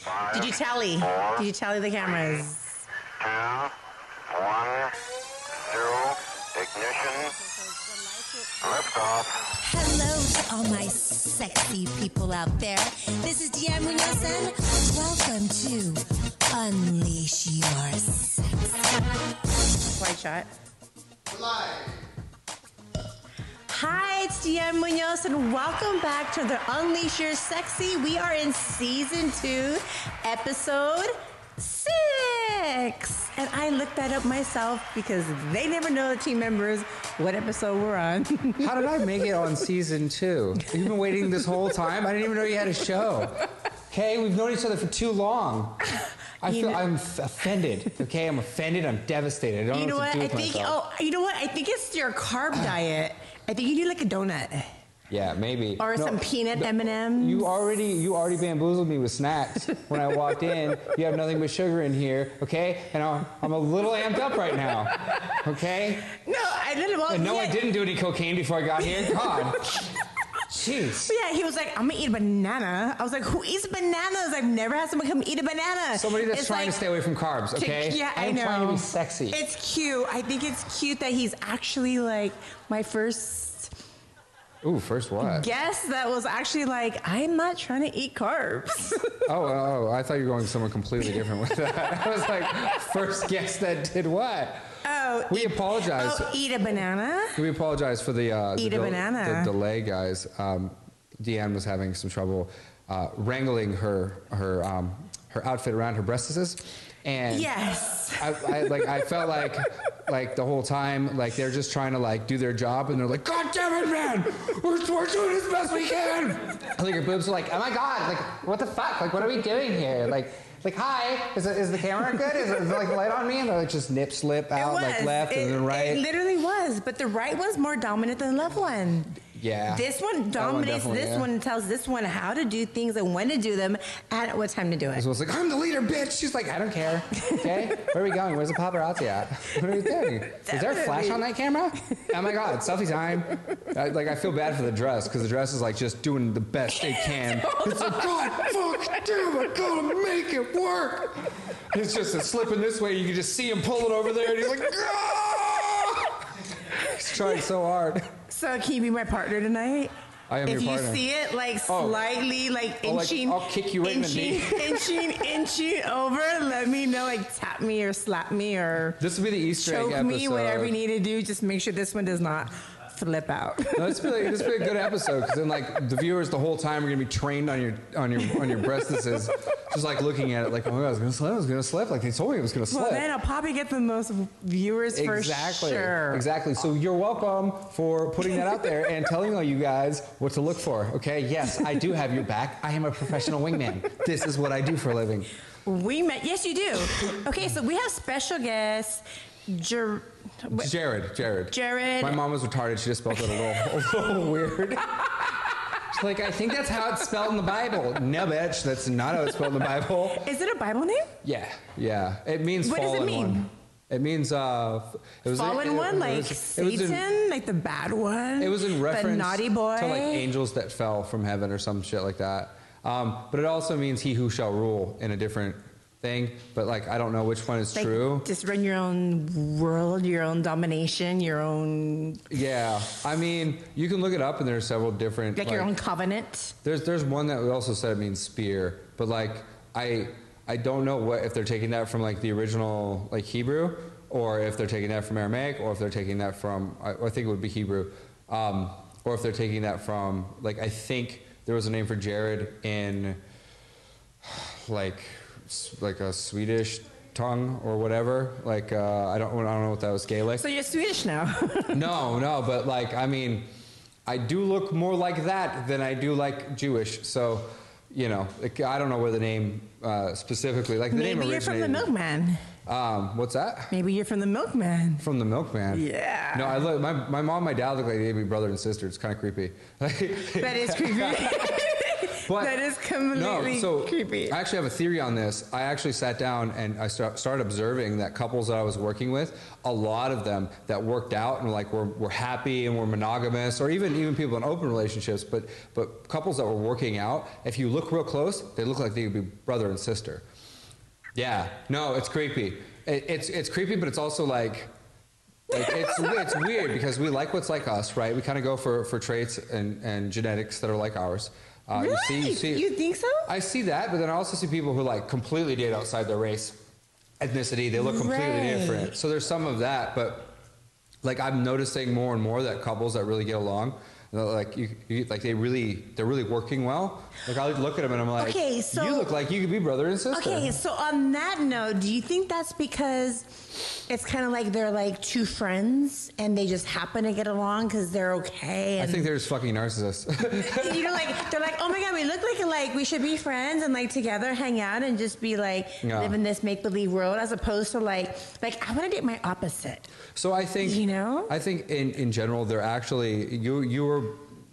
Five, Did you tally? four, Did you tally the cameras? two, one, zero, ignition, liftoff. Hello to all my sexy people out there. This is Deanne Munoz and welcome to Unleash Your Sex. White shot. Hi, it's Deanne Munoz, and welcome back to the Unleash Your Sexy. We are in season two, episode six. And I looked that up myself because they never know the team members what episode we're on. How did I make it on season two? You've been waiting this whole time? I didn't even know you had a show. Okay, we've known each other for too long. I feel, know, I'm f- offended. Okay, I'm offended. I'm devastated. I don't you know know what? what I think, myself. oh, you know what? I think it's your carb diet. I think you need like a donut Yeah, maybe. or No, some peanut M&Ms. You already you already bamboozled me with snacks when I walked in. You have nothing but sugar in here, okay? And I'm, I'm a little amped up right now, okay? No, I didn't. Well, And no, I didn't do any cocaine before I got here. God, jeez. But yeah, he was like, I'm gonna eat a banana. I was like, who eats bananas? I've never had someone come eat a banana. Somebody that's It's trying like- to stay away from carbs, to- okay? yeah, I I'm know. trying to be sexy. It's cute. I think it's cute that he's actually like my first Ooh, first what? guest that was actually like, I'm not trying to eat carbs. Oh, oh, oh, I thought you were going somewhere completely different with that. I was like, first guest that did what? Oh, We eat, apologize. oh, eat a banana. We apologize for the, uh, the, Eat a del- banana. the delay, guys. Um, Deanne was having some trouble uh, wrangling her her um, her outfit around her breastises, and Yes. I, I like I felt like like the whole time like they're just trying to like do their job and they're like God damn it man we're, we're doing as best we can and, like your boobs are like oh my god like what the fuck like what are we doing here like like hi is, it, is the camera good is it, is it like light on me and they're like just nip slip out was. like left it, and then right It literally was, but the right one's more dominant than the left one. Yeah This one That one dominates this yeah. one, tells this one how to do things and when to do them and at what time to do it. So it's like, I'm the leader, bitch. She's like, I don't care. Okay? Where are we going? Where's the paparazzi at? What are we doing? Is there a flash on that camera? Oh my God, selfie time. I, like, I feel bad for the dress because the dress is like just doing the best it can. It's like, God, fuck, damn, I gotta make it work. It's just a slipping this way. You can just see him pull it over there and he's like, ah! He's trying so hard. So can you be my partner tonight? I am if your partner. you see it like Oh. slightly like Oh, like, inching, I'll kick you right in the inching, knee. inching, inching over, let me know. Like tap me or slap me or This will be the Easter egg choke episode. me, whatever you need to do. Just make sure this one does not flip out. No, this would be, this be a good episode because then, like, the viewers the whole time are gonna be trained on your on your on your breastises, just like looking at it, like, oh my god, it's gonna slip, it's gonna slip. Like they told me it was gonna slip. well, then I'll probably get the most viewers exactly, for sure. exactly. So you're welcome for putting that out there and telling all you guys what to look for. Okay, yes, I do have your back. I am a professional wingman. This is what I do for a living. We met. Yes, you do. Okay, so we have special guest. Jer- Jared, Jared, Jared. My mom was retarded. She just spelled it a little, a little weird. She's like, I think that's how it's spelled in the Bible. No, bitch, that's not how it's spelled in the Bible. Is it a Bible name? Yeah, yeah. It means What does it fallen mean? one. It means uh, it was Fallen it, one, it like it was Satan, in- like the bad one. It was in reference the naughty boy. to like angels that fell from heaven or some shit like that. Um, but it also means he who shall rule in a different thing. But like I don't know which one is Like, true. Just run your own world, your own domination, your own Yeah, I mean you can look it up and there's several different like, your own covenant. There's there's one that we also said it means spear, but like I I don't know what if they're taking that from like the original like Hebrew or if they're taking that from Aramaic or if they're taking that from I, I think it would be Hebrew, um, or if they're taking that from like I think there was a name for Jared in like like a Swedish tongue or whatever. Like uh, I don't I don't know what that was Gaelic. So you're Swedish now. No, no, but like I mean, I do look more like that than I do like Jewish. So, you know, like, I don't know where the name uh, specifically, like the Maybe name originated. Maybe you're from the milkman. Um, what's that? Maybe you're from the milkman. From the milkman. Yeah. No, I look. My, my mom, my dad look like they be brother and sister. It's kind of creepy. That is creepy. But that is completely no, so creepy. I actually have a theory on this. I actually sat down and I start, started observing that couples that I was working with, a lot of them that worked out and like were, were happy and were monogamous, or even even people in open relationships, but but couples that were working out, if you look real close, they look like they could be brother and sister. Yeah, no, it's creepy. It, it's it's creepy, but it's also like. Like it's it's weird because we like what's like us, right? We kind of go for, for traits and, and genetics that are like ours. Uh, really? You see, you see, You think so? I see that, but then I also see people who like completely date outside their race, ethnicity. They look completely Right. different. So there's some of that, but like I'm noticing more and more that couples that really get along, like you, you like they really they're really working well. Like I look at them and I'm like, Okay, so- you look like you could be brother and sister. Okay, so on that note, do you think that's because it's kind of like they're like two friends and they just happen to get along because they're okay? I think they're just fucking narcissists. you know, like they're like, oh my god, we look like like we should be friends and like together, hang out, and just be like Yeah. live in this make believe world, as opposed to like like I want to date my opposite. So I think You know? I think in, in general they're actually you you are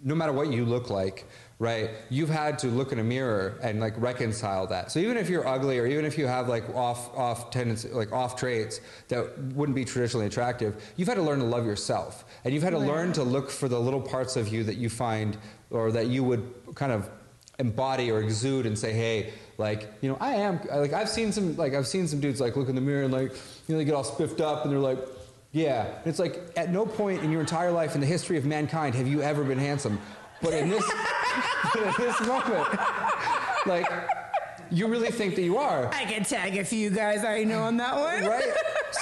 no matter what you look like, right? You've had to look in a mirror and like reconcile that. So even if you're ugly or even if you have like off off tendencies like off traits that wouldn't be traditionally attractive, you've had to learn to love yourself. And you've had to learn to look for the little parts of you that you find or that you would kind of embody or exude and say, hey, like, you know, I am like I've seen some like I've seen some dudes like look in the mirror and like, you know, they get all spiffed up and they're like, yeah. It's like at no point in your entire life in the history of mankind have you ever been handsome. But in this but in this moment, like you really think that you are. I can tag a few guys I know on that one. Right?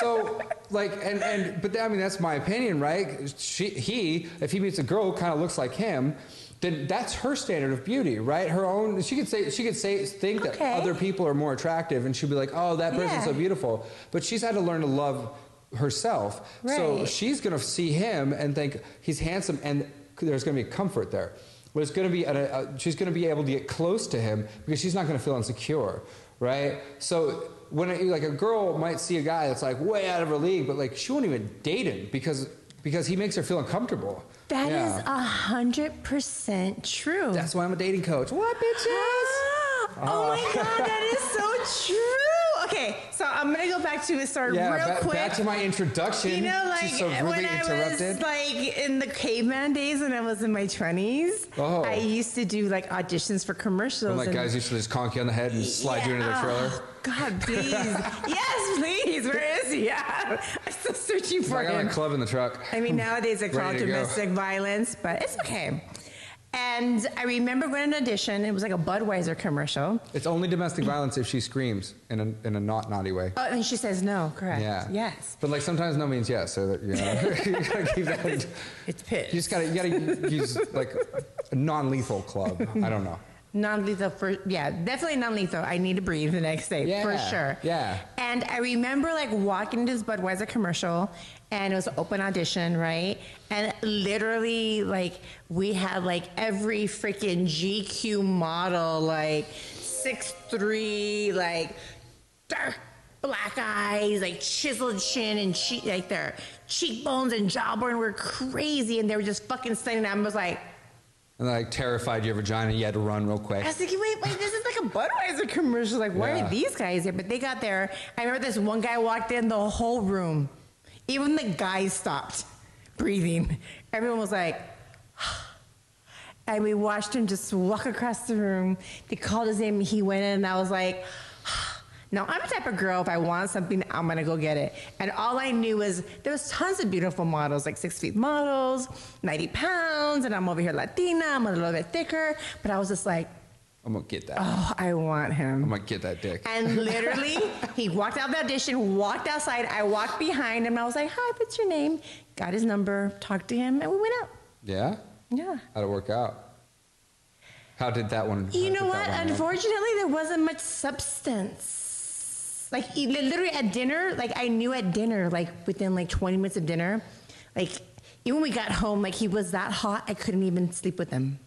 So like and and but I mean that's my opinion, right? She he if he meets a girl who kind of looks like him, then that's her standard of beauty, right? Her own she could say she could say think that other people are more attractive and she'd be like, "Oh, that person's Yeah. so beautiful." But she's had to learn to love herself. So she's going to see him and think he's handsome and there's going to be comfort there. But it's going to be, a, a, she's going to be able to get close to him because she's not going to feel insecure, right? So when it, like a girl might see a guy that's like way out of her league, but like she won't even date him because because he makes her feel uncomfortable. That is Yeah. a hundred percent true. That's why I'm a dating coach. What bitches? Ah, oh my god, that is so true. Okay, so I'm gonna go back to start Yeah, real back, quick. back to my introduction. you know, like so when I interrupted. was like in the caveman days when I was in my twenties, Oh. I used to do like auditions for commercials. when like guys used to just conk you on the head and slide you into their trailer. Oh, God, please. yes, please. Where is he? Yeah. I'm still searching for I got him. a club in the truck. I mean, nowadays they call it Ready go. domestic violence, but it's okay. And I remember going to an audition. It was like a Budweiser commercial. It's only domestic violence if she screams in a, in a not naughty way. Oh, and she says no. Correct. Yeah. Yes. But like sometimes no means yes. So that, you know, you gotta keep that. It's pitch. You just gotta you gotta use like a non-lethal club. I don't know. Non-lethal for yeah, definitely non-lethal. I need to breathe the next day for Yeah, sure. yeah. And I remember like walking into this Budweiser commercial, and it was an open audition, right? And literally, like we had like every freaking GQ model, like six three, like dark black eyes, like chiseled chin and cheek, like their cheekbones and jawbone were crazy, and they were just fucking standing there. I was like. And like terrified your vagina, you had to run real quick. I was like, wait, wait, this is like a Budweiser commercial. Like, why Yeah. are these guys here? But they got there. I remember this one guy walked in, the whole room, even the guys stopped breathing. Everyone was like, and we watched him just walk across the room. They called his name, he went in, and I was like, now I'm the type of girl, if I want something, I'm gonna go get it. And all I knew was there was tons of beautiful models, like six feet models, 90 pounds, and I'm over here Latina, I'm a little bit thicker, but I was just like, I'm gonna get that. oh, I want him. I'm gonna get that dick. And literally, he walked out of the audition, walked outside, I walked behind him, and I was like, hi, what's your name? Got his number, talked to him, and we went out. Yeah. Yeah. How'd it work out? How did that one? You know what? Unfortunately, there wasn't much substance. Like literally at dinner, like I knew at dinner, like within like 20 minutes of dinner, like even when we got home, like he was that hot, I couldn't even sleep with him.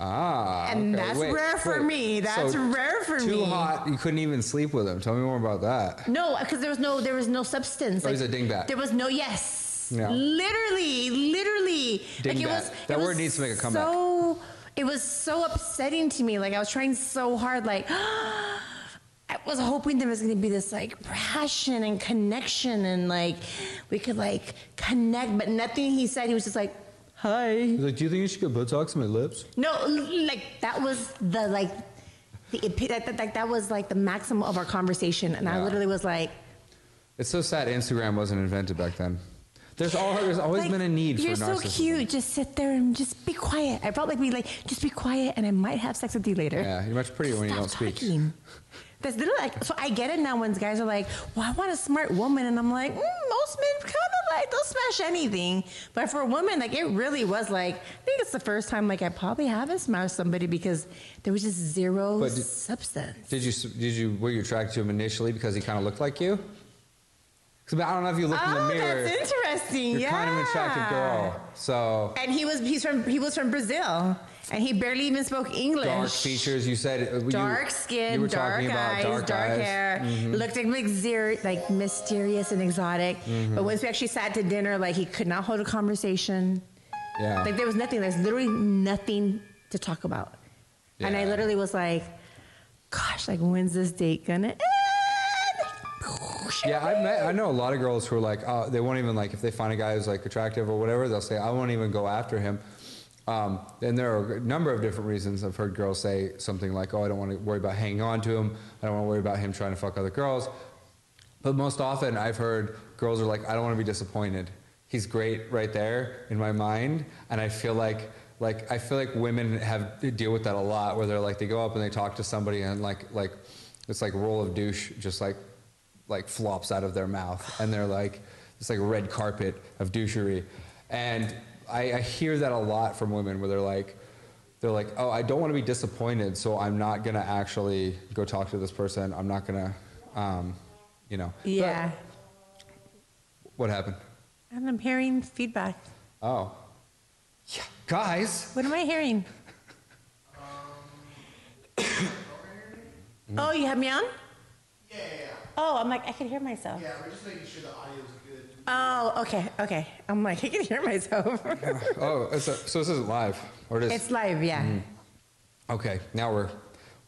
Ah, And okay. that's Wait, rare for wait. me. That's So rare for too me. Too hot, you couldn't even sleep with him. Tell me more about that. No, because there was no there was no substance. Oh, he's a dingbat. There was no yes. Yeah. Literally, literally. Like it Dingbat. was. That it word was needs to make a comeback. So it was so upsetting to me. Like I was trying so hard, like I was hoping there was going to be this like passion and connection, and like we could like connect. But nothing he said. He was just like, "Hi." He's like, do you think you should get Botox in my lips? No, like that was the like the that, that, that, that was like the maximum of our conversation, and I literally was like. It's so sad Instagram wasn't invented back then. There's, all, there's always Like, been a need You're for so cute. Just sit there and just be quiet. I felt like we like just be quiet, and I might have sex with you later. Yeah, you're much prettier when you don't speak. That's literally like. So I get it now when guys are like, "Well, I want a smart woman," and I'm like, mm, "Most men kind of like they'll smash anything." But for a woman, like it really was like. I think it's the first time like I probably haven't smashed somebody because there was just zero did- substance. Did you, did you, were you attracted to him initially because he kind of looked like you? 'Cause, I don't know if you look in oh, the mirror. that's interesting. You're yeah. kind of an attractive girl. So, And he was he's from he was from Brazil, and he barely even spoke English. dark features, you said. uh, you- dark skin, you were dark talking about eyes, dark, dark, eyes. hair. Mhm. Looked like like mysterious and exotic. Mm-hmm. But once we actually sat to dinner, like he could not hold a conversation. Yeah. Like there was nothing. There's literally nothing to talk about. Yeah. And I literally was like, "Gosh, like when's this date gonna end?" Yeah, I met, I know a lot of girls who are like, uh, they won't even like if they find a guy who's like attractive or whatever, they'll say, I won't even go after him. Um, and there are a number of different reasons. I've heard girls say something like, "Oh, I don't want to worry about hanging on to him. I don't want to worry about him trying to fuck other girls." But most often, I've heard girls are like, "I don't want to be disappointed. He's great right there in my mind," and I feel like. Like I feel like women have deal with that a lot, where they're like they go up and they talk to somebody and like like it's like roll of douche just like like flops out of their mouth and they're like it's like a red carpet of douchery and I, I hear that a lot from women where they're like they're like oh i don't want to be disappointed so i'm not going to actually go talk to this person i'm not going to um, you know But Yeah. what happened And I'm hearing feedback. oh yeah guys What am I hearing? oh, you have me on? Yeah, yeah, yeah. Oh, I'm like I can hear myself. Yeah, we're just making sure the audio is good. Oh, okay, okay. I'm like I can hear myself. oh it's a, so this isn't live or it is it's live, yeah. okay now we're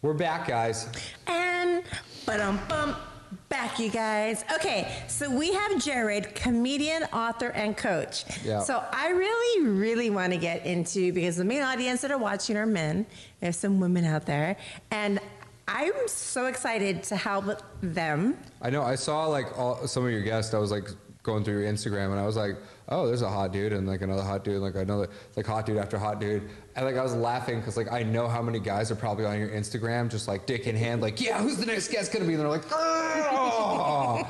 we're back guys And but um bum back you guys. Okay, so we have Jared, comedian, author, and coach. Yeah. So I really, really want to get into because the main audience that are watching are men. There's some women out there, and I'm so excited to help them. I know. I saw like all, some of your guests. I was like going through your Instagram, and I was like, "Oh, there's a hot dude, and like another hot dude, and, like another like hot dude after hot dude." And like I was laughing because like I know how many guys are probably on your Instagram, just like dick in hand, like, "Yeah, who's the next guest gonna be?" And they're like, "Oh,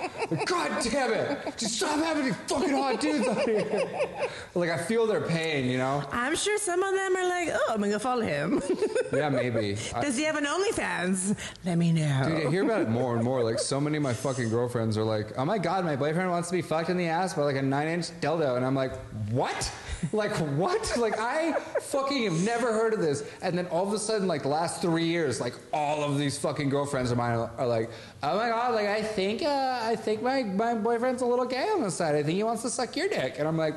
God damn it! Just stop having these fucking hot dudes on here." like I feel their pain, you know? I'm sure some of them are like, "Oh, I'm gonna follow him." Yeah, maybe. Does he have an OnlyFans? Let me know. Dude, I hear about it more and more. Like, so many of my fucking girlfriends are like, "Oh my god, my boyfriend wants to be fucked in the ass by like a nine-inch dildo," and I'm like, "What? Like what? Like I fucking have never heard of this." And then all of a sudden, like the last three years, like all of these fucking girlfriends of mine are, are like, "Oh my god, like I think, uh, I think my my boyfriend's a little gay on the side. I think he wants to suck your dick," and I'm like.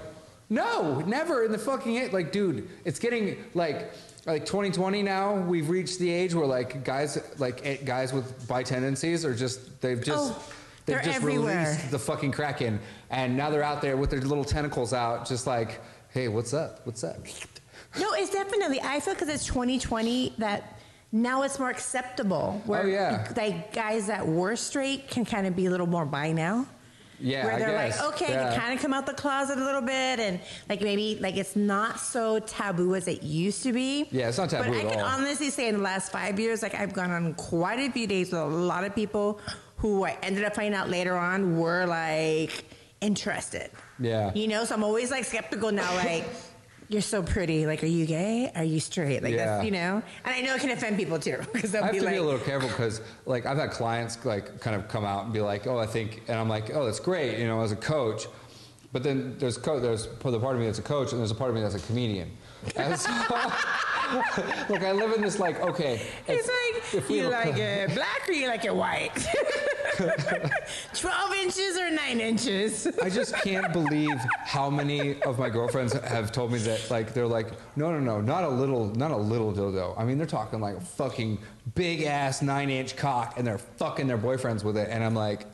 No, never in the fucking like, dude. It's getting like like 2020 now. We've reached the age where like guys like eh, guys with bi tendencies are just they've just Oh, they've just everywhere. released the fucking kraken, and now they're out there with their little tentacles out, just like, hey, what's up? What's up? No, it's definitely. I feel because it's 2020 that now it's more acceptable. Where Oh, yeah. like guys that were straight can kind of be a little more bi now. Yeah, where they're like, okay, yeah. kind of come out the closet a little bit, and like maybe like it's not so taboo as it used to be. Yeah, it's not taboo But I can all. honestly say in the last five years, like I've gone on quite a few dates with a lot of people who I ended up finding out later on were like interested. Yeah. You know, so I'm always like skeptical now, like. You're so pretty. Like, are you gay? Are you straight? Like, Yeah. that's, you know? And I know it can offend people too. Because they'll I have be to like, be a little careful because, like, I've had clients like kind of come out and be like, "Oh, I think," and I'm like, "Oh, that's great," you know, as a coach. But then there's co- there's the part of me that's a coach, and there's a part of me that's a comedian. And so, like, I live in this like, okay, it's like, if we you like it black or you like it white? 12 inches or 9 inches. I just can't believe how many of my girlfriends have told me that like they're like no no no not a little not a little dildo. I mean they're talking like a fucking big ass nine inch cock and they're fucking their boyfriends with it and I'm like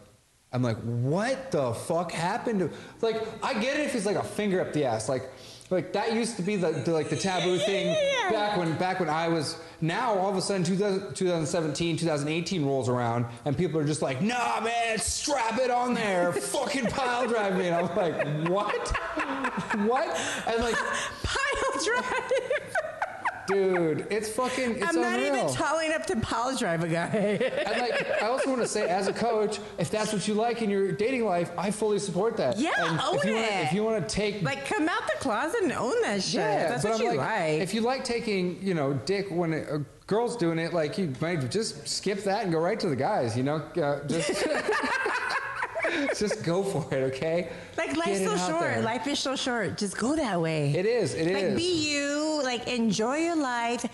I'm like what the fuck happened to like I get it if it's like a finger up the ass like like that used to be the, the like the taboo thing Yeah. back when back when I was now all of a sudden 2000, 2017 2018 rolls around and people are just like nah man strap it on there fucking pile drive me and I'm like what what and like Pile drive. Dude it's fucking it's I'm not unreal even tall enough to pile drive a guy. and like I also want to say as a coach if that's what you like in your dating life I fully support that Yeah, and own if you wanna, it. if you want to take like, come out the closet and own that shit. That's what I'm you like, like. If you like taking, you know, dick when a girl's doing it, like you might just skip that and go right to the guys. You know, uh, just just go for it. Okay. like, life's so short. there. Life is so short. Just go that way. It is. It is. like be you, like enjoy your life,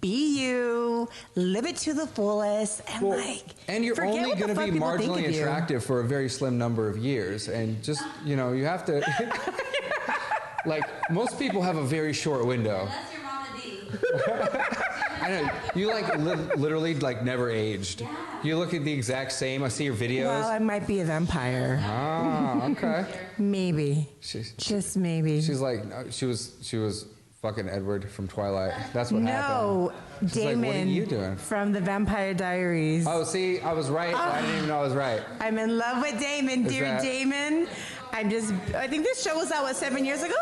be you, live it to the fullest, and Well, like and you're only going to be marginally attractive for a very slim number of years, and just you know, you have to. like most people have a very short window. That's your mama D. I know you like li- literally like never aged. You look at the exact same. I see your videos. Well, I might be a vampire. ah, okay. Maybe. She's, Just maybe. She's like, no, she was, she was fucking Edward from Twilight. That's what happened. no, She's like, Damon what are you doing? from the Vampire Diaries. Oh, see, I was right. I didn't even know I was right. I'm in love with Damon, Is dear that- Damon. I'm just. I think this show was out what seven years ago.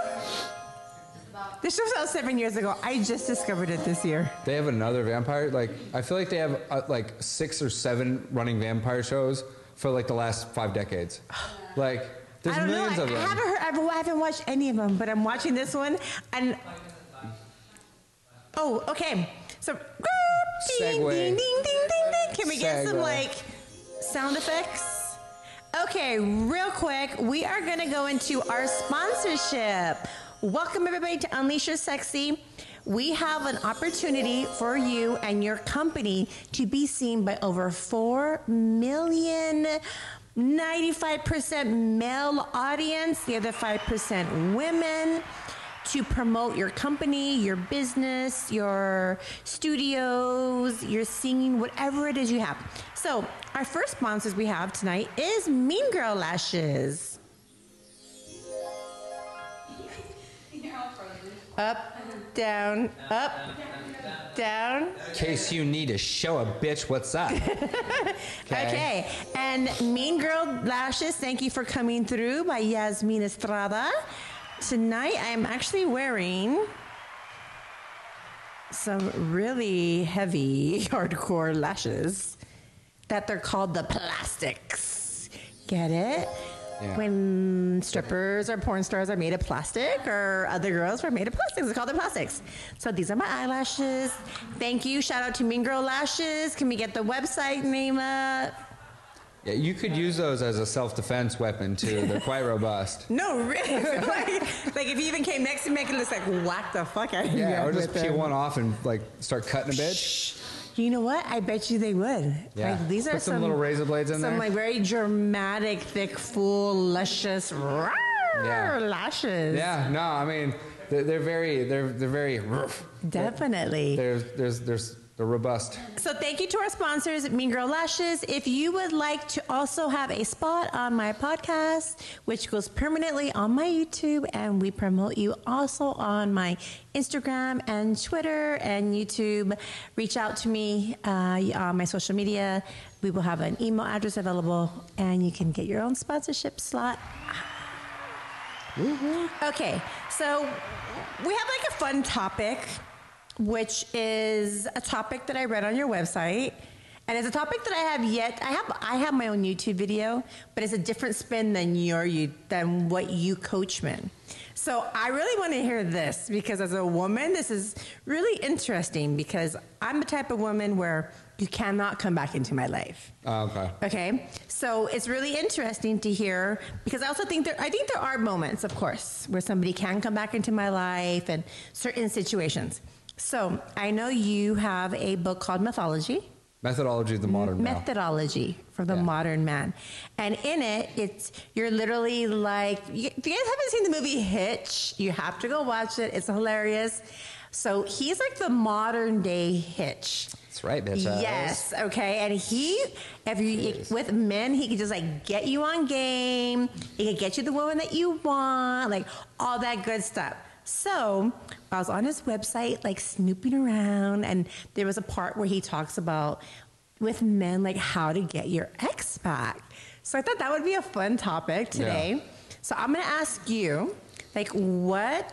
This show was out seven years ago. I just discovered it this year. They have another vampire. Like, I feel like they have uh, like six or seven running vampire shows for like the last five decades. Like, there's I don't millions know. I, of them. I haven't heard. I haven't watched any of them, but I'm watching this one. And oh, okay. So ding, ding, ding, ding, ding, ding. Can we get some like sound effects? Okay, real quick, we are gonna go into our sponsorship. Welcome everybody to Unleash Your Sexy. We have an opportunity for you and your company to be seen by over 4 million 95% male audience, the other 5% women to promote your company, your business, your studios, your singing, whatever it is you have. So, our first sponsors we have tonight is Mean Girl Lashes. Up, down, up, down. In case you need to show a bitch what's up. Okay. okay. And Mean Girl Lashes, thank you for coming through by Yasmin Estrada. Tonight I am actually wearing some really heavy, hardcore lashes that they're called the plastics. Get it? Yeah. When strippers or porn stars are made of plastic or other girls are made of plastics, it's called the plastics. So these are my eyelashes. Thank you. Shout out to Mean Girl Lashes. Can we get the website name up? Yeah, you could use those as a self-defense weapon too. They're quite robust. No, really. like, like if you even came next to me, I could just like whack the fuck out of you. Yeah, or just peel one off and like start cutting a bitch. You know what? I bet you they would. Yeah. Like, these are Put some some, little razor blades in some there. Some like very dramatic, thick, full, luscious rawr, Yeah. lashes. Yeah, no, I mean they're, they're very they're they're very. Definitely. There's there's there's they're robust. So thank you to our sponsors, Mean Girl Lashes. If you would like to also have a spot on my podcast, which goes permanently on my YouTube, and we promote you also on my Instagram and Twitter and YouTube, reach out to me uh, on my social media. We will have an email address available, and you can get your own sponsorship slot. Okay, so we have like a fun topic, which is a topic that I read on your website. And it's a topic that I have yet. I have I have my own YouTube video, but it's a different spin than your you than what you coach men. So I really want to hear this because as a woman, this is really interesting because I'm the type of woman where you cannot come back into my life. Oh, okay. Okay, so it's really interesting to hear because I also think there I think there are moments, of course, where somebody can come back into my life and certain situations. So I know you have a book called Mythology. Methodology of the modern methodology for the Yeah. modern man. And in it, it's you're literally like if you guys haven't seen the movie Hitch, you have to go watch it. It's hilarious. So he's like the modern day Hitch. That's right, bitch. Yes. Okay. And he, if you with men, he could just like get you on game. He could get you the woman that you want, like all that good stuff. So I was on his website, like snooping around, and there was a part where he talks about with men, like how to get your ex back. So I thought that would be a fun topic today. Yeah. So I'm going to ask you, like, what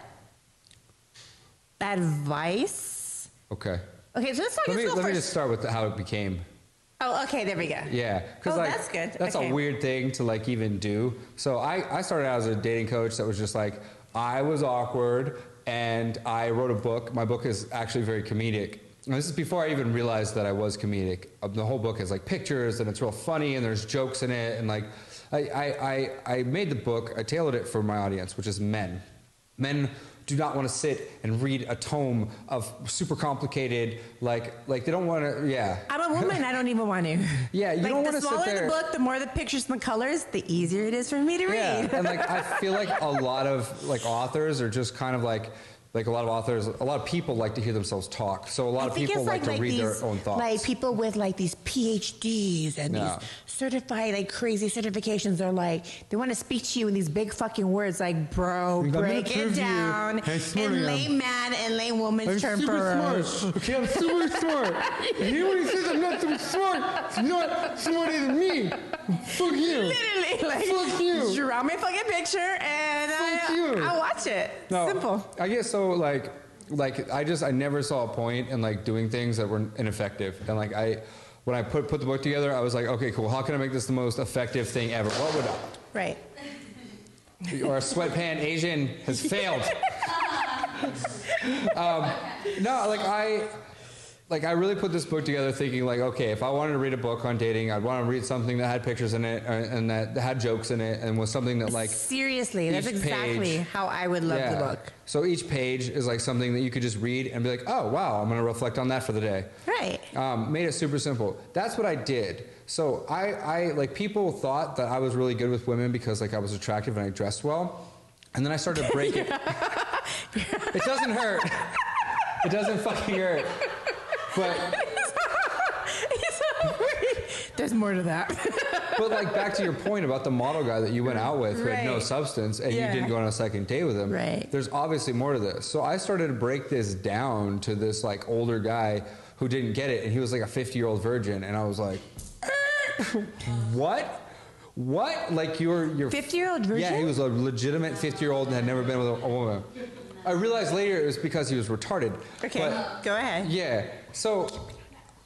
advice? Okay. Okay, so let's talk. Let me let me just start with how it became. Oh, okay, there we go. Yeah, Oh, like that's good. That's Okay. a weird thing to like even do. So I I started out as a dating coach that was just like I was awkward and I wrote a book. My book is actually very comedic. And this is before I even realized that I was comedic. Uh, The whole book is like pictures and it's real funny and there's jokes in it and like I I I, I made the book. I tailored it for my audience, which is men. Men do not want to sit and read a tome of super complicated like like they don't want to yeah I'm a woman. I don't even want to. Yeah, you like, don't wanna sit smaller there- the book, the more the pictures and the colors, the easier it is for me to Yeah, read. and like I feel like a lot of like authors are just kind of like like a lot of authors, a lot of people like to hear themselves talk. So a lot I of people it's like, to read these, their own thoughts. Like people with like these PhDs and Yeah. these certified like crazy certifications are like they want to speak to you in these big fucking words like bro, I'm break it down how smart I in am. lame man and lame woman's term for Okay, I'm super smart. Anybody says I'm not super smart, it's not smarter than me. Fuck you. Literally, like Fuck you. draw me a fucking picture and I. I watch it. No, Simple. I guess so. So like, like I just I never saw a point in like doing things that were ineffective. And like I, when I put put the book together, I was like, okay, cool. How can I make this the most effective thing ever? What would I? Right. or a sweatpant Asian has failed. um, no, like I, like I really put this book together thinking like, okay, if I wanted to read a book on dating, I'd want to read something that had pictures in it uh, and that had jokes in it and was something that like. Seriously, that's exactly page- how I would love the book. So each page is like something that you could just read and be like, oh wow, I'm gonna reflect on that for the day. Right. Um, made it super simple. That's what I did. So I, I like people thought that I was really good with women because like I was attractive and I dressed well, and then I started to break it. it doesn't hurt. It doesn't fucking hurt. But There's more to that. but like back to your point about the model guy that you went out with who had no Right. substance and Yeah. you didn't go on a second date with him. Right. There's obviously more to this. So I started to break this down to this like older guy who didn't get it and he was like a 50 year old virgin and I was like, what? What? Like you're you're 50-year-old virgin? Yeah, he was a legitimate 50 year old and had never been with a, a woman. I realized later it was because he was retarded. Okay, But- go ahead. yeah. So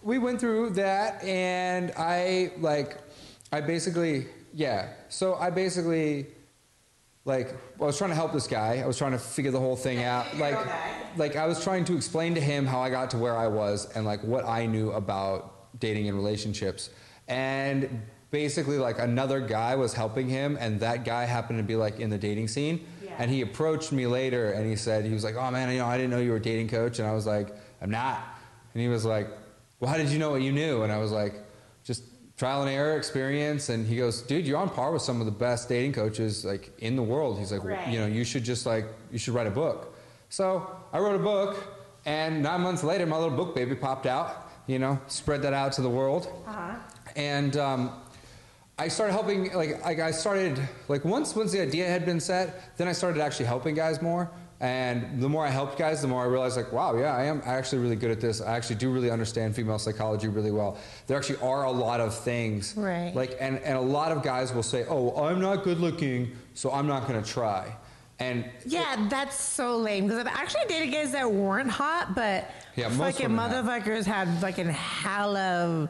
we went through that, and I like, I basically, yeah. So I basically, like, I was trying to help this guy. I was trying to figure the whole thing out. Like, like I was trying to explain to him how I got to where I was and like what I knew about dating and relationships. And basically, like another guy was helping him, and that guy happened to be like in the dating scene. And he approached me later, and he said he was like, "Oh man, you know, I didn't know you were a dating coach," and I was like, "I'm not." And he was like, "Well, how did you know what you knew?" And I was like, "Just trial and error experience." And he goes, "Dude, you're on par with some of the best dating coaches like in the world." He's like, Right. "You know, you should just like you should write a book." So I wrote a book, and nine months later, my little book baby popped out. You know, spread that out to the world, and. Um, I started helping, like, like I started, like, once once the idea had been set, then I started actually helping guys more. And the more I helped guys, the more I realized, like, wow, yeah, I am actually really good at this. I actually do really understand female psychology really well. There actually are a lot of things, Right. Like, and and a lot of guys will say, oh, I'm not good looking, so I'm not going to try. And Yeah, that's so lame. Because I've actually dated guys that weren't hot, but Yeah, fucking women have. motherfuckers had fucking hella.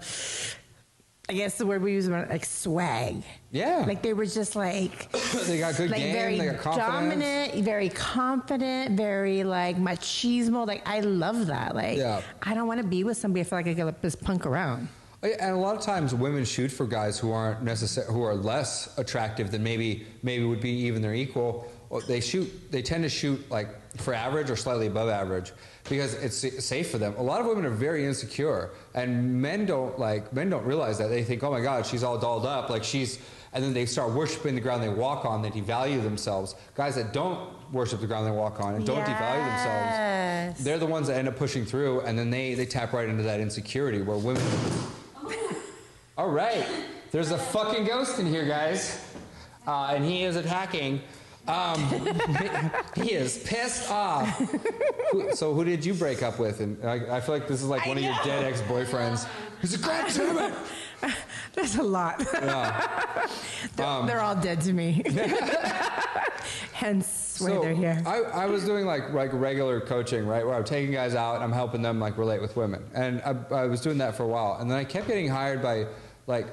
I guess the word we use like swag. Yeah. Like they were just like they got good like game, very they got confidence. dominant, very confident, very like machismo. Like I love that. Like Yeah. I don't want to be with somebody I feel like I get could just punk around. Oh, And a lot of times, women shoot for guys who aren't necessar- who are less attractive than maybe maybe would be even their equal. They shoot. They tend to shoot like for average or slightly above average because it's safe for them. A lot of women are very insecure, and men don't like men don't realize that. They think, oh my God, she's all dolled up, like she's, and then they start worshiping the ground they walk on. They devalue themselves. Guys that don't worship the ground they walk on and don't devalue themselves, they're the ones that end up pushing through, and then they they tap right into that insecurity where women. All right, there's a fucking ghost in here, guys, uh, and he is attacking. Um, he is pissed off. Who- so, who did you break up with? And I, I feel like this is like I one of your know. dead ex-boyfriends. He's like, God damn it! There's a lot. Yeah. they're, Um, they're all dead to me. Hence why so they're here. I, I was doing like like regular coaching, right, where I'm taking guys out and I'm helping them like relate with women, and I, I was doing that for a while, and then I kept getting hired by like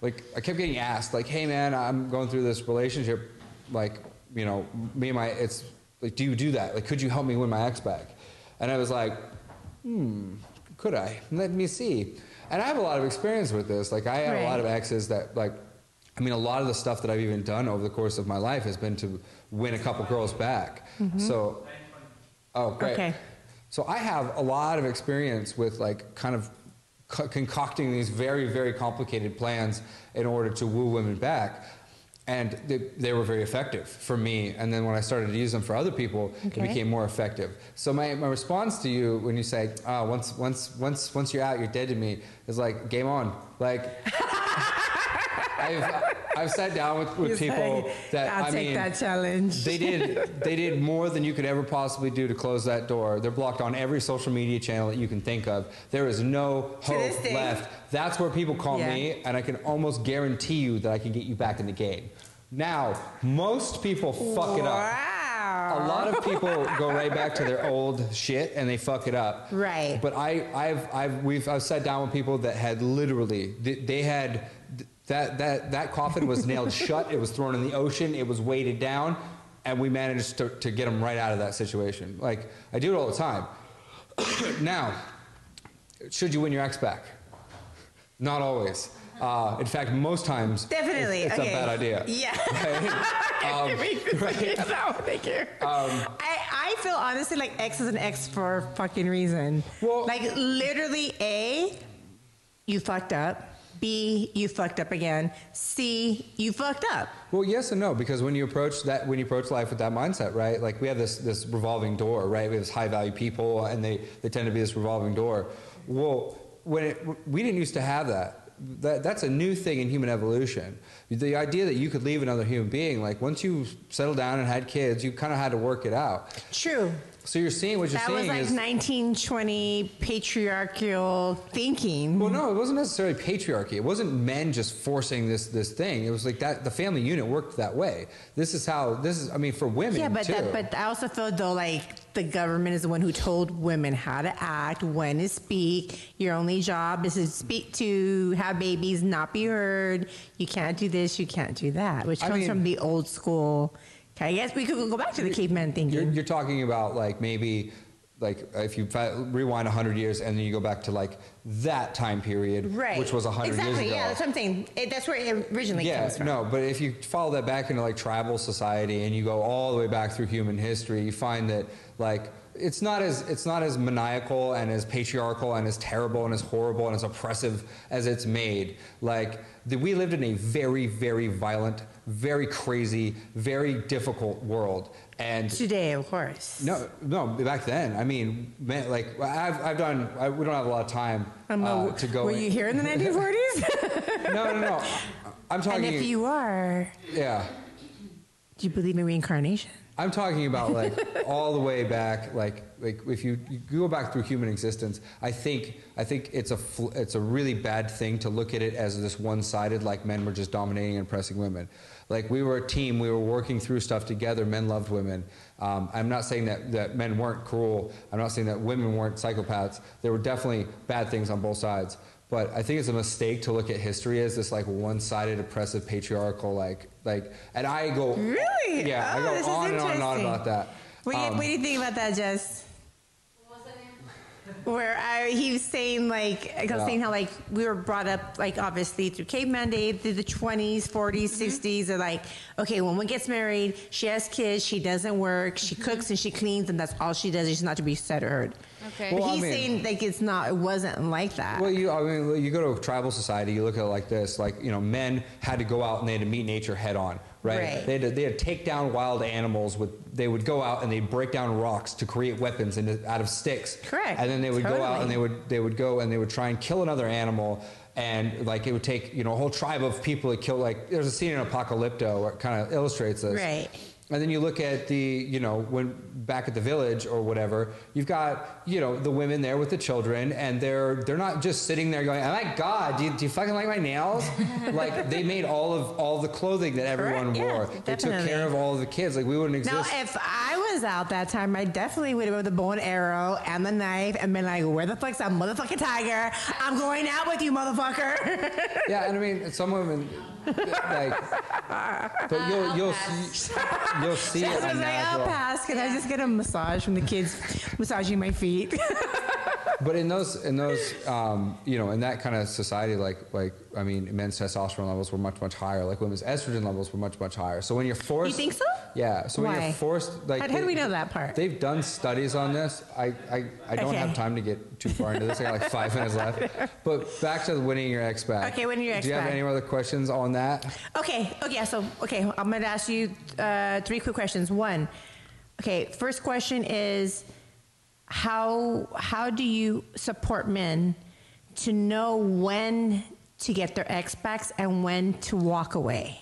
like I kept getting asked like, hey man, I'm going through this relationship, like you know me and my it's like, do you do that? Like, could you help me win my ex back? And I was like, hmm, could I? Let me see. And I have a lot of experience with this. Like, I have a lot of exes that, like, I mean, a lot of the stuff that I've even done over the course of my life has been to win a couple girls back. So, oh, great. Okay. So I have a lot of experience with, like, kind of co- concocting these very, very complicated plans in order to woo women back. And they, they were very effective for me. And then when I started to use them for other people, Okay. it became more effective. So my, my response to you when you say, oh, once, once, once, once you're out, you're dead to me, is like, game on. Like, I've, I've sat down with, with people like, that, I'll I take mean, that challenge. they did they did more than you could ever possibly do to close that door. They're blocked on every social media channel that you can think of. There is no hope day. left. That's where people call Yeah. me, and I can almost guarantee you that I can get you back in the game. Now, most people fuck it up. Wow. A lot of people go right back to their old shit and they fuck it up. Right. But I, I've, I've, we've, I've sat down with people that had literally, they, they had, that, that, that coffin was nailed shut. It was thrown in the ocean. It was weighted down, and we managed to, to get them right out of that situation. Like I do it all the time. now, should you win your ex back? Not always. Uh, in fact, most times, Definitely. it's, it's okay. a bad idea. Yeah. Right? Um, No, thank you. I, I feel honestly like X is an X for a fucking reason. Well- like literally, A, you fucked up. B, you fucked up again. C, you fucked up. Well, yes and no, because when you approach that, when you approach life with that mindset, right? Like we have this this revolving door, right? We have this high value people, and they they tend to be this revolving door. Well, when it, we didn't used to have that. That that's a new thing in human evolution. The idea that you could leave another human being, like once you settled down and had kids, you kind of had to work it out. True. So you're seeing what you're saying? That was like is 1920 patriarchal thinking. Well, no, it wasn't necessarily patriarchy. It wasn't men just forcing this this thing. It was like that. The family unit worked that way. This is how. This is. I mean, for women Yeah, but too. that, but I also feel though like the government is the one who told women how to act, when to speak. Your only job is to speak to, have babies, not be heard. You can't do this, you can't do that, which I comes mean- from the old school. I guess we could go back to the caveman You're, you're talking about like maybe like if you rewind 100 years and then you go back to like that time period, right. which was 100 exactly, years ago. yeah, that's what I'm saying. It, that's where it originally yeah, comes from. no, but if you follow that back into like tribal society and you go all the way back through human history, you find that like it's not as it's not as maniacal and as patriarchal and as terrible and as horrible and as oppressive as it's made. Like the, we lived in a very very violent, very crazy, very difficult world, and Today, of course. no, no, back then. I mean, man, like I've, I've done. I, we don't have a lot of time Um, uh, to go. Were in- you here in the 1940s? No, no, no. I'm talking. and if you are, yeah, do you believe in reincarnation? I'm talking about like all the way back. Like, like if you, you go back through human existence, I think I think it's a fl- it's a really bad thing to look at it as this one-sided. Like men were just dominating and oppressing women. Like we were a team. We were working through stuff together. Men loved women. Um, I'm not saying that, that men weren't cruel. I'm not saying that women weren't psychopaths. There were definitely bad things on both sides. But I think it's a mistake to look at history as this like one-sided, oppressive, patriarchal like like. And I go Really? yeah, Oh, I go on and on and on about that. What you, Um, what do you think about that, Jess? What was that name? Where I, he was saying like I was Yeah. saying how like we were brought up like obviously through caveman days through the 20s 40s 60s they're like okay when one gets married she has kids she doesn't work she mm-hmm. cooks and she cleans and that's all she does she's not to be said or heard. Okay. but Well, I he's mean- saying like it's not it wasn't like that. Well, you, I mean, you go to a tribal society, you look at it like this, like, you know, men had to go out and they had to meet nature head on, right? Right. They, had to, they had to take down wild animals with, they would go out and they'd break down rocks to create weapons and out of sticks. Correct. And then they would go out and they would, they would go and they would try and kill another animal. And like it would take, you know, a whole tribe of people to kill, like, there's a scene in Apocalypto where it kind of illustrates this. Right. And then you look at the, you know, when back at the village or whatever, you've got, you know, the women there with the children, and they're they're not just sitting there going, "Oh my God, do you, do you fucking like my nails?" like they made all of all the clothing that everyone Correct, yeah, wore. They took care of all of the kids. Like we wouldn't exist. now, if I was out that time, I definitely would have with the bow and arrow and the knife and been like, "Where the fuck's that motherfucking tiger? I'm going out with you, motherfucker." yeah, and I mean, some women, like, but you'll uh, you'll see, you'll see I it was like, I'll pass. Can I just get a massage from the kids massaging my feet? But in those, in those, um, you know, in that kind of society, like, like, I mean, men's testosterone levels were much, much higher. Like women's estrogen levels were much, much higher. So when you're forced, You think so? Yeah. So when you're forced, like, How- how do we know that part? They've done studies on this. I, I, I don't Okay. have time to get too far into this. I got like five minutes left. But back to winning your ex back. Okay, winning your ex back. Do you have any other questions on that? okay, okay, so okay, I'm gonna ask you uh, three quick questions. One, okay, first question is how how do you support men to know when to get their ex backs and when to walk away?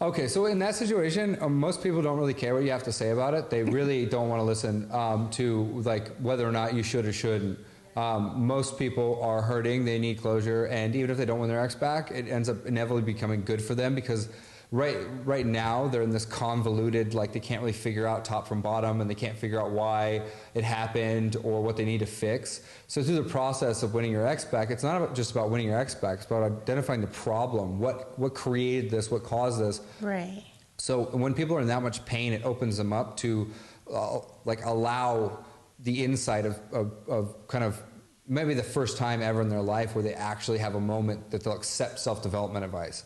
Okay, so in that situation, um, most people don't really care what you have to say about it. They really don't want to listen um, to like whether or not you should or shouldn't. Um, most people are hurting; they need closure, and even if they don't win their ex back, it ends up inevitably becoming good for them because right right now they're in this convoluted like they can't really figure out top from bottom, and they can't figure out why it happened or what they need to fix. So through the process of winning your ex back, it's not about, just about winning your ex back; it's about identifying the problem, what what created this, what caused this. Right. So when people are in that much pain, it opens them up to uh, like allow the insight of, of, of kind of maybe the first time ever in their life where they actually have a moment that they'll accept self-development advice.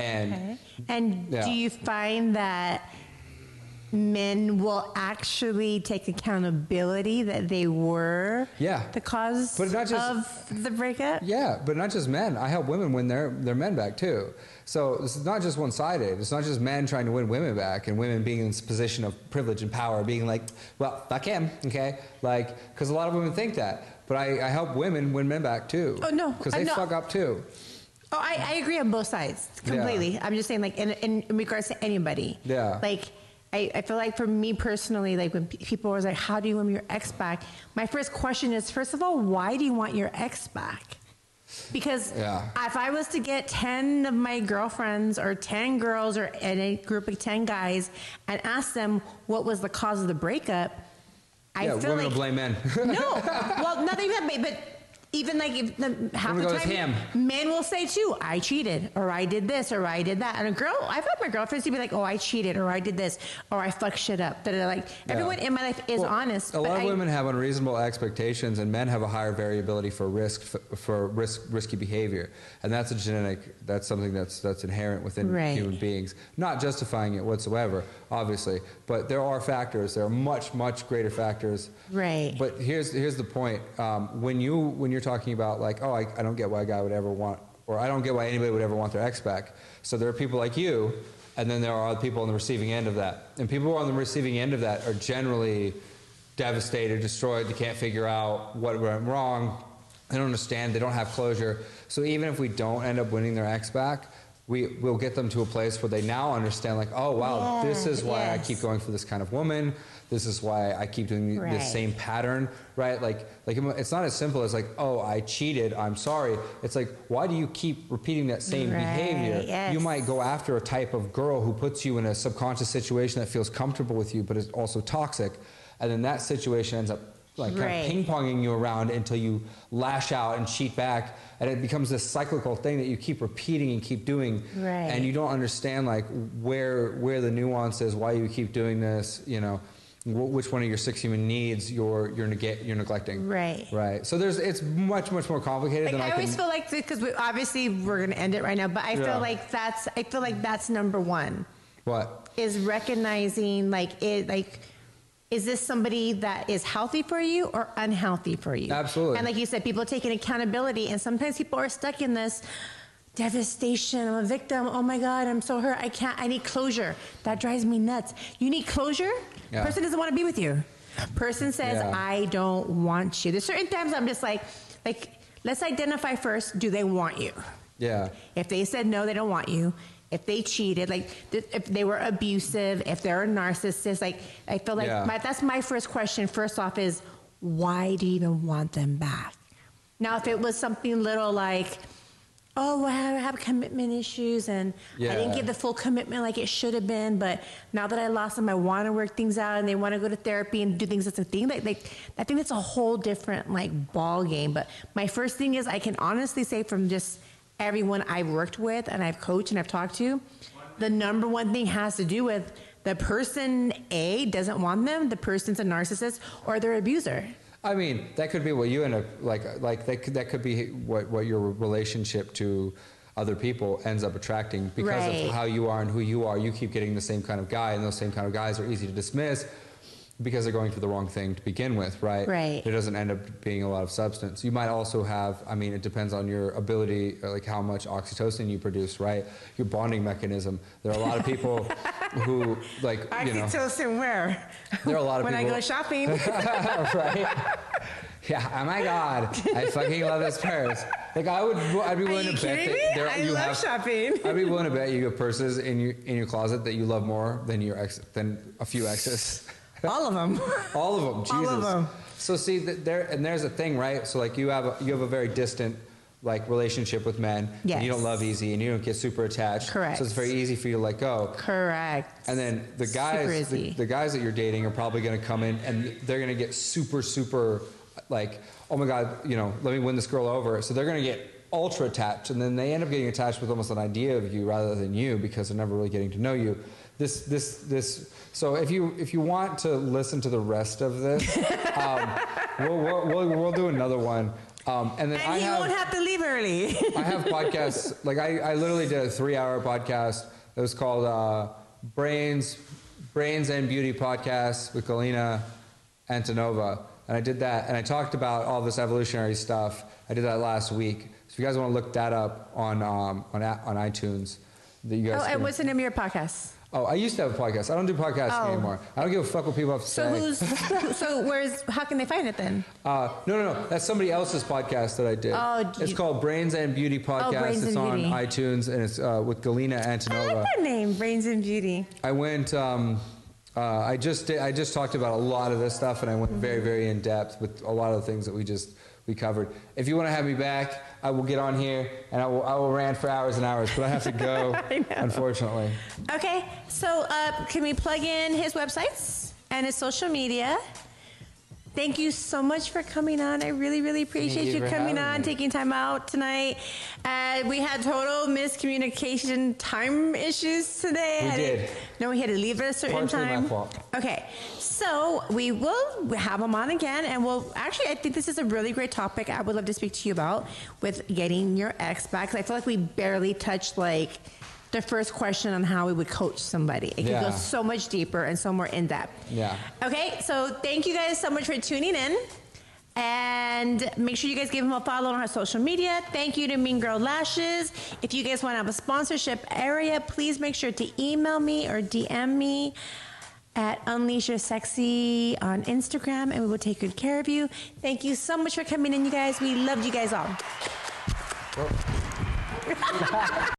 And Okay. And Yeah. do you find that men will actually take accountability that they were Yeah. the cause But not just- of the breakup? Yeah, but not just men. I help women win their, their men back too. So is not just one sided. It's not just men trying to win women back and women being in this position of privilege and power, being like, well, fuck him, okay? Like, because a lot of women think that. But I, I help women win men back too. Oh, no. Because they fuck up too. Oh, I, I agree on both sides completely. I'm just saying, like, in, in, in regards to anybody. Yeah. Like, I, I feel like for me personally, like, when people are like, how do you want your ex back? My first question is, first of all, why do you want your ex back? Because Yeah. if I was to get 10 of my girlfriends or 10 girls or in a group of 10 guys and ask them what was the cause of the breakup, I yeah, feel women like will blame men. no, well, not even that, but even like if the, half the time, him." men will say too, "I cheated," or "I did this," or "I did that." And a girl, I've had my girlfriends to be like, "Oh, I cheated," or "I did this," or "I fucked shit up." That like everyone in my life is Well, honest. A lot of I- women have unreasonable expectations, and men have a higher variability for risk for risk risky behavior, and that's a genetic. That's something that's that's inherent within Right. human beings. Not justifying it whatsoever, obviously, but there are factors. There are much much greater factors. Right. But here's here's the point. Um, when you when you're talking about like, oh, I, I don't get why a guy would ever want, or I don't get why anybody would ever want their ex back. So there are people like you, and then there are other people on the receiving end of that. And people who are on the receiving end of that are generally devastated, destroyed. They can't figure out what went wrong. They don't understand. They don't have closure. So even if we don't end up winning their ex back, we will get them to a place where they now understand, like, oh wow, this is why I keep going for this kind of woman. This is why I keep doing Right. this same pattern, right? Like, like it's not as simple as like, oh, I cheated, I'm sorry. It's like, why do you keep repeating that same Right, behavior? yes. You might go after a type of girl who puts you in a subconscious situation that feels comfortable with you, but is also toxic, and then that situation ends up like kind of ping ponging you around until you lash out and cheat back, and it becomes this cyclical thing that you keep repeating and keep doing, Right. and you don't understand like where where the nuance is, why you keep doing this, you know. Wh- which one of your six human needs you're you're nega- you're neglecting. Right. Right. So there's it's much much more complicated Like, than I, I, can. always feel like because we, obviously we're gonna end it right now, but I Yeah. feel like that's I feel like that's number one what? is recognizing like it like is this somebody that is healthy for you or unhealthy for you? Absolutely. And like you said, people taking accountability, and sometimes people are stuck in this devastation. I'm a victim. Oh my God, I'm so hurt. I can't. I need closure. That drives me nuts. You need closure. Yeah. Person doesn't want to be with you. Person says, Yeah. I don't want you. There's certain times I'm just like, like, let's identify first. Do they want you? Yeah. If they said no, they don't want you. If they cheated, like th- if they were abusive, if they're a narcissist, like I feel like Yeah. my, that's my first question. First off, is why do you even want them back? Now, if it was something little like, oh, well, I have commitment issues and I didn't Yeah. give the full commitment like it should have been, but now that I lost them, I want to work things out and they want to go to therapy and do things that's a thing. Like, like I think that's a whole different like ball game. But my first thing is I can honestly say from just everyone I've worked with and I've coached and I've talked to, the number one thing has to do with the person A doesn't want them, the person's a narcissist, or they're abuser. I mean, that could be what you end up like. Like that could, that could be what what your relationship to other people ends up attracting because Right. of how you are and who you are. You keep getting the same kind of guy, and those same kind of guys are easy to dismiss because they're going for the wrong thing to begin with, right? Right. There doesn't end up being a lot of substance. You might also have. I mean, it depends on your ability, like how much oxytocin you produce, right? Your bonding mechanism. There are a lot of people who like you know. Oxytocin where? There are a lot of people. when I go shopping. right? Yeah. Oh my God, I fucking love this purse. Like I would, I'd be willing to bet that there I you love have. shopping. I'd be willing to bet you have purses in your in your closet that you love more than your ex than a few exes. All of them. All of them. Jesus. All of 'em. So see, there and there's a thing, right? So like you have a, you have a very distant like relationship with men. and you don't love easy, and you don't get super attached. Correct. So it's very easy for you to let go. Correct. And then the guys, the, the guys that you're dating are probably going to come in and they're going to get super, super, like, oh my God, you know, let me win this girl over. So they're going to get ultra attached, and then they end up getting attached with almost an idea of you rather than you because they're never really getting to know you. This, this, this. So if you if you want to listen to the rest of this, um, we'll, we'll, we'll, we'll do another one. Um, and then and I he have, won't have to leave early. I have podcasts. Like I, I literally did a three-hour podcast. It was called uh, Brains, Brains and Beauty Podcast with Galina Antonova, and I did that. And I talked about all this evolutionary stuff. I did that last week. So if you guys want to look that up on um, on on iTunes, that you guys. oh, can- and what's the name of your podcast? Oh, I used to have a podcast. I don't do podcasts Oh. anymore. I don't give a fuck what people have to So say. who's so where's how can they find it then? Uh, no, no, no. That's somebody else's podcast that I did. Oh, it's called Brains and Beauty Podcast. Brains it's on Beauty. iTunes and it's uh, with Galina I Antonova. like that name, Brains and Beauty. I went. Um, uh, I just did, I just talked about a lot of this stuff, and I went very, very in depth with a lot of the things that we just we covered. If you want to have me back, I will get on here and I will I will rant for hours and hours. But I have to go, unfortunately. Okay, so uh, can we plug in his websites and his social media? Thank you so much for coming on. I really, really appreciate you you, coming on, me. taking time out tonight. Uh, we had total miscommunication time issues today. We I had to- did. no, we had to leave at a certain Partially my time. fault. Okay, so we will have him on again, and we'll actually. I think this is a really great topic. I would love to speak to you about with getting your ex back. 'cause I feel like we barely touched like the first question on how we would coach somebody. It could go so much deeper and so more in depth. Yeah. Okay, so thank you guys so much for tuning in. And make sure you guys give him a follow on our social media. Thank you to Mean Girl Lashes. If you guys want to have a sponsorship area, please make sure to email me or DM me at Unleash Your Sexy on Instagram, and we will take good care of you. Thank you so much for coming in, you guys. We loved you guys all.